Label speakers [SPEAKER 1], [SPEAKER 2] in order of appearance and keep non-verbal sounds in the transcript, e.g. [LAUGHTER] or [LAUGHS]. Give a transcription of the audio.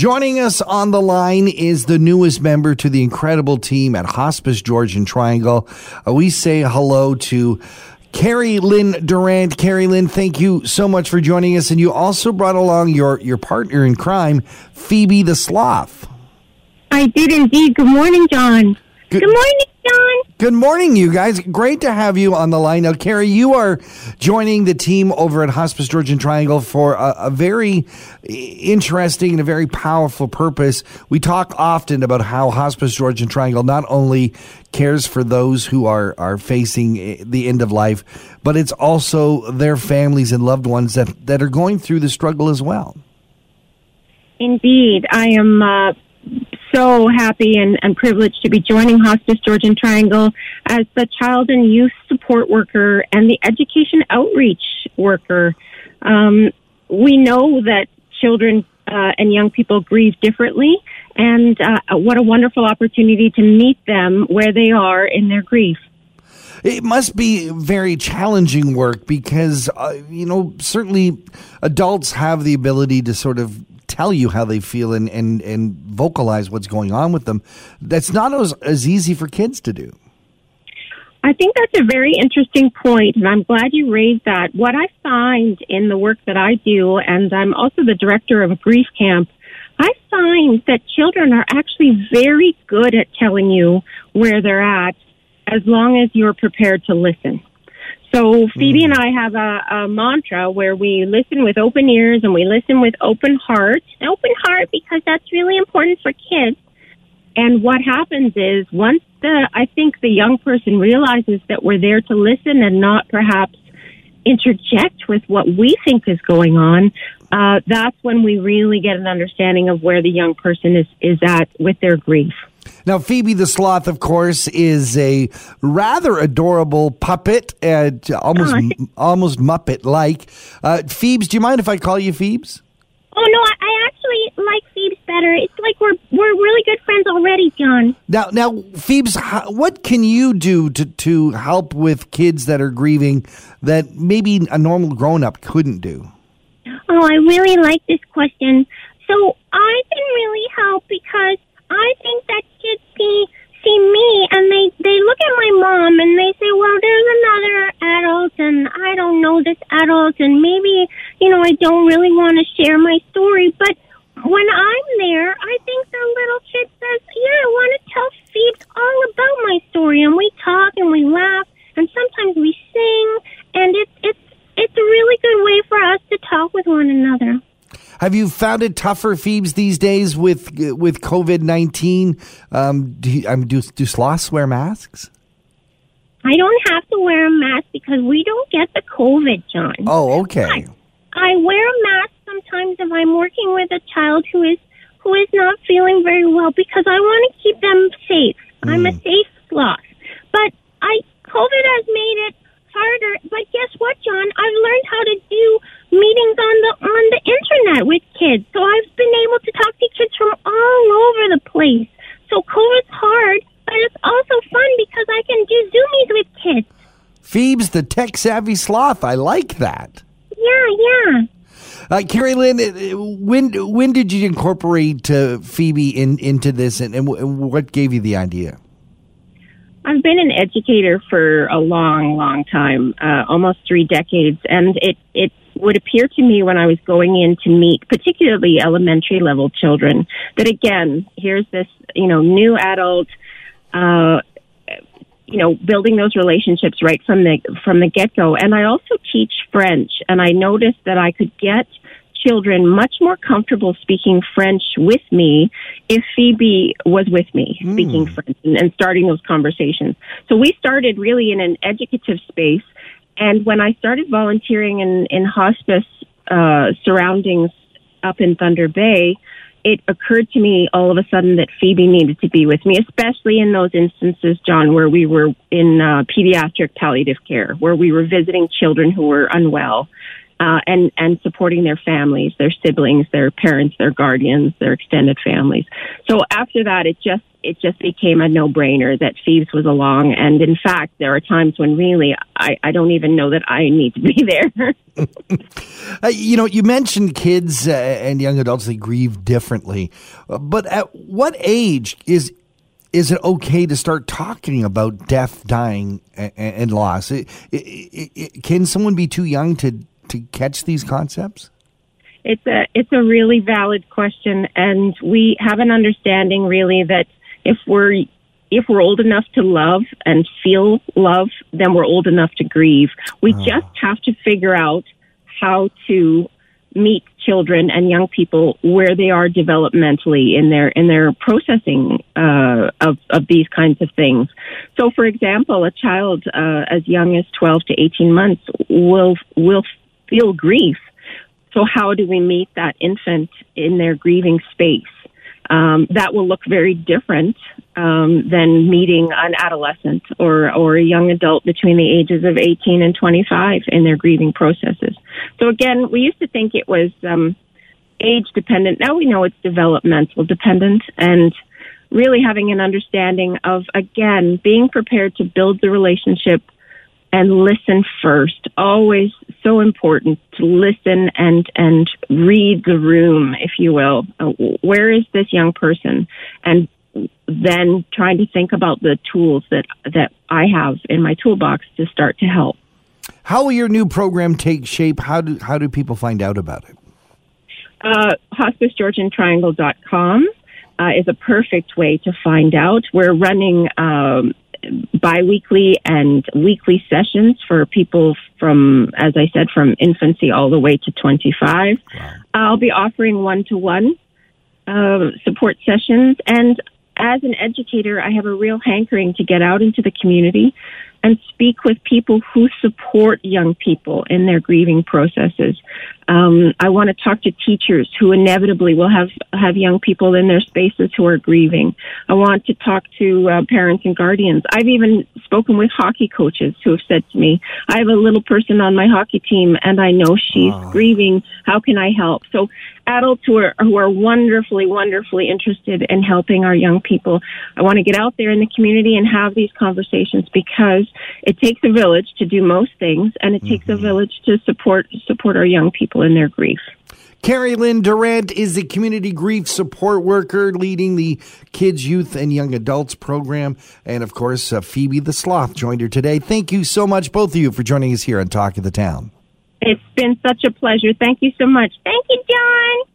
[SPEAKER 1] Joining us on the line is the newest member to the incredible team at Hospice Georgian Triangle. Uh, we say hello to Keri-Lyn Durant. Keri-Lyn, thank you so much for joining us. And you also brought along your, your partner in crime, Phoebe the Sloth.
[SPEAKER 2] I did indeed. Good morning, John. Good, Good morning, John.
[SPEAKER 1] Good morning, you guys. Great to have you on the line. Now, Keri, you are joining the team over at Hospice Georgian Triangle for a, a, very interesting and a very powerful purpose. We talk often about how Hospice Georgian Triangle not only cares for those who are, are facing the end of life, but it's also their families and loved ones that, that are going through the struggle as well.
[SPEAKER 2] Indeed. I am. Uh so happy and, and privileged to be joining Hospice Georgian Triangle as the child and youth support worker and the education outreach worker. Um, we know that children uh, and young people grieve differently, and uh, what a wonderful opportunity to meet them where they are in their grief.
[SPEAKER 1] It must be very challenging work because, uh, you know, certainly adults have the ability to sort of tell you how they feel and, and, and vocalize what's going on with them. That's not as, as easy for kids to do.
[SPEAKER 2] I think that's a very interesting point, and I'm glad you raised that. What I find in the work that I do, and I'm also the director of a grief camp, I find that children are actually very good at telling you where they're at as long as you're prepared to listen. So Phoebe and mm. I have a, a mantra where we listen with open ears and we listen with open heart. Open heart because that's really important for kids. And what happens is once the, I think the young person realizes that we're there to listen and not perhaps interject with what we think is going on, uh, that's when we really get an understanding of where the young person is, is at with their grief.
[SPEAKER 1] Now, Phoebe the Sloth, of course, is a rather adorable puppet, uh, almost oh. almost Muppet like. Uh, Phoebes, do you mind if I call you Phoebes?
[SPEAKER 3] Oh no, I, I actually like Phoebes better. It's like we're we're really good friends already, John.
[SPEAKER 1] Now, now, Phoebes, what can you do to to help with kids that are grieving that maybe a normal grown up couldn't do?
[SPEAKER 3] Oh, I really like this question. So I can really help because I think that kids see see me and they they look at my mom and they say, "Well, there's another adult and I don't know this adult and maybe, you know, I don't really want to share my story, but when I'm there, I think the little kid says, "Yeah, I want to tell Phoebes all about my story." And we talk and we laugh and sometimes we sing and it's it's it's a really good way for us to talk with one another.
[SPEAKER 1] Have you found it tougher, Phoebes, these days with with COVID nineteen? Um, do, um, do do sloths wear masks?
[SPEAKER 3] I don't have to wear a mask because we don't get the COVID, John.
[SPEAKER 1] Oh, okay.
[SPEAKER 3] I, I wear a mask sometimes if I'm working with a child who is who is not feeling very well because I want to keep them safe. Mm. I'm a hmm. safe sloth. But I COVID has made it harder. But guess what, John? I've learned how to do meetings on the on the internet with kids. So I've been able to talk to kids from all over the place. So COVID's hard, but it's also fun because I can do Zoomies with kids.
[SPEAKER 1] Phoebes, the tech savvy sloth. I like that.
[SPEAKER 3] Yeah, yeah.
[SPEAKER 1] Uh, Keri-Lyn, uh, when when did you incorporate uh, Phoebe in into this, and, and, what gave you the idea?
[SPEAKER 2] I've been an educator for a long, long time, uh, almost three decades, and it it would appear to me when I was going in to meet particularly elementary level children that again, here's this, you know, new adult, uh, you know, building those relationships right from the, from the get go. And I also teach French and I noticed that I could get children much more comfortable speaking French with me if Phoebe was with me mm. speaking French and, and starting those conversations. So we started really in an educative space and when I started volunteering in, in hospice uh, surroundings up in Thunder Bay, it occurred to me all of a sudden that Phoebe needed to be with me, especially in those instances, John, where we were in uh, pediatric palliative care, where we were visiting children who were unwell. Uh, and and supporting their families, their siblings, their parents, their guardians, their extended families. So after that, it just it just became a no brainer that Phoebes was along. And in fact, there are times when really I, I don't even know that I need to be [LAUGHS] there. [LAUGHS]
[SPEAKER 1] uh, you know, you mentioned kids uh, and young adults, they grieve differently. Uh, but at what age is is it okay to start talking about death, dying, and, and loss? It, it, it, can someone be too young to, to catch these concepts?
[SPEAKER 2] It's a it's a really valid question, and we have an understanding really that if we're if we're old enough to love and feel love, then we're old enough to grieve. We oh. just have to figure out how to meet children and young people where they are developmentally in their in their processing uh, of of these kinds of things. So, for example, a child uh, as young as twelve to eighteen months will will feel grief. So, how do we meet that infant in their grieving space? um, that will look very different um, than meeting an adolescent or or a young adult between the ages of 18 and 25 in their grieving processes. So again, we used to think it was um, age dependent. Now we know it's developmental dependent and really having an understanding of again being prepared to build the relationship and listen first. Always so important to listen and and read the room, if you will. Uh, where is this young person? And then trying to think about the tools that that I have in my toolbox to start to help.
[SPEAKER 1] How will your new program take shape? How do how do people find out about it?
[SPEAKER 2] Uh, HospiceGeorgianTriangle.com uh, is a perfect way to find out. We're running um, biweekly and weekly sessions for people from, as I said, from infancy all the way to 25. Wow. I'll be offering one to one support sessions. And as an educator, I have a real hankering to get out into the community and speak with people who support young people in their grieving processes. Um, I want to talk to teachers who inevitably will have have young people in their spaces who are grieving. I want to talk to uh, parents and guardians. I've even spoken with hockey coaches who have said to me, "I have a little person on my hockey team, and I know she's grieving. How can I help?" So, adults who are who are wonderfully, wonderfully interested in helping our young people. I want to get out there in the community and have these conversations because it takes a village to do most things, and it mm-hmm. takes a mm-hmm. village to support support our young people in their grief.
[SPEAKER 1] Keri-Lyn Durant is the community grief support worker leading the Kids, Youth, and Young Adults program. And of course, uh, Phoebe the Sloth joined her today. Thank you so much, both of you, for joining us here on Talk of the Town.
[SPEAKER 2] It's been such a pleasure. Thank you so much. Thank you, John.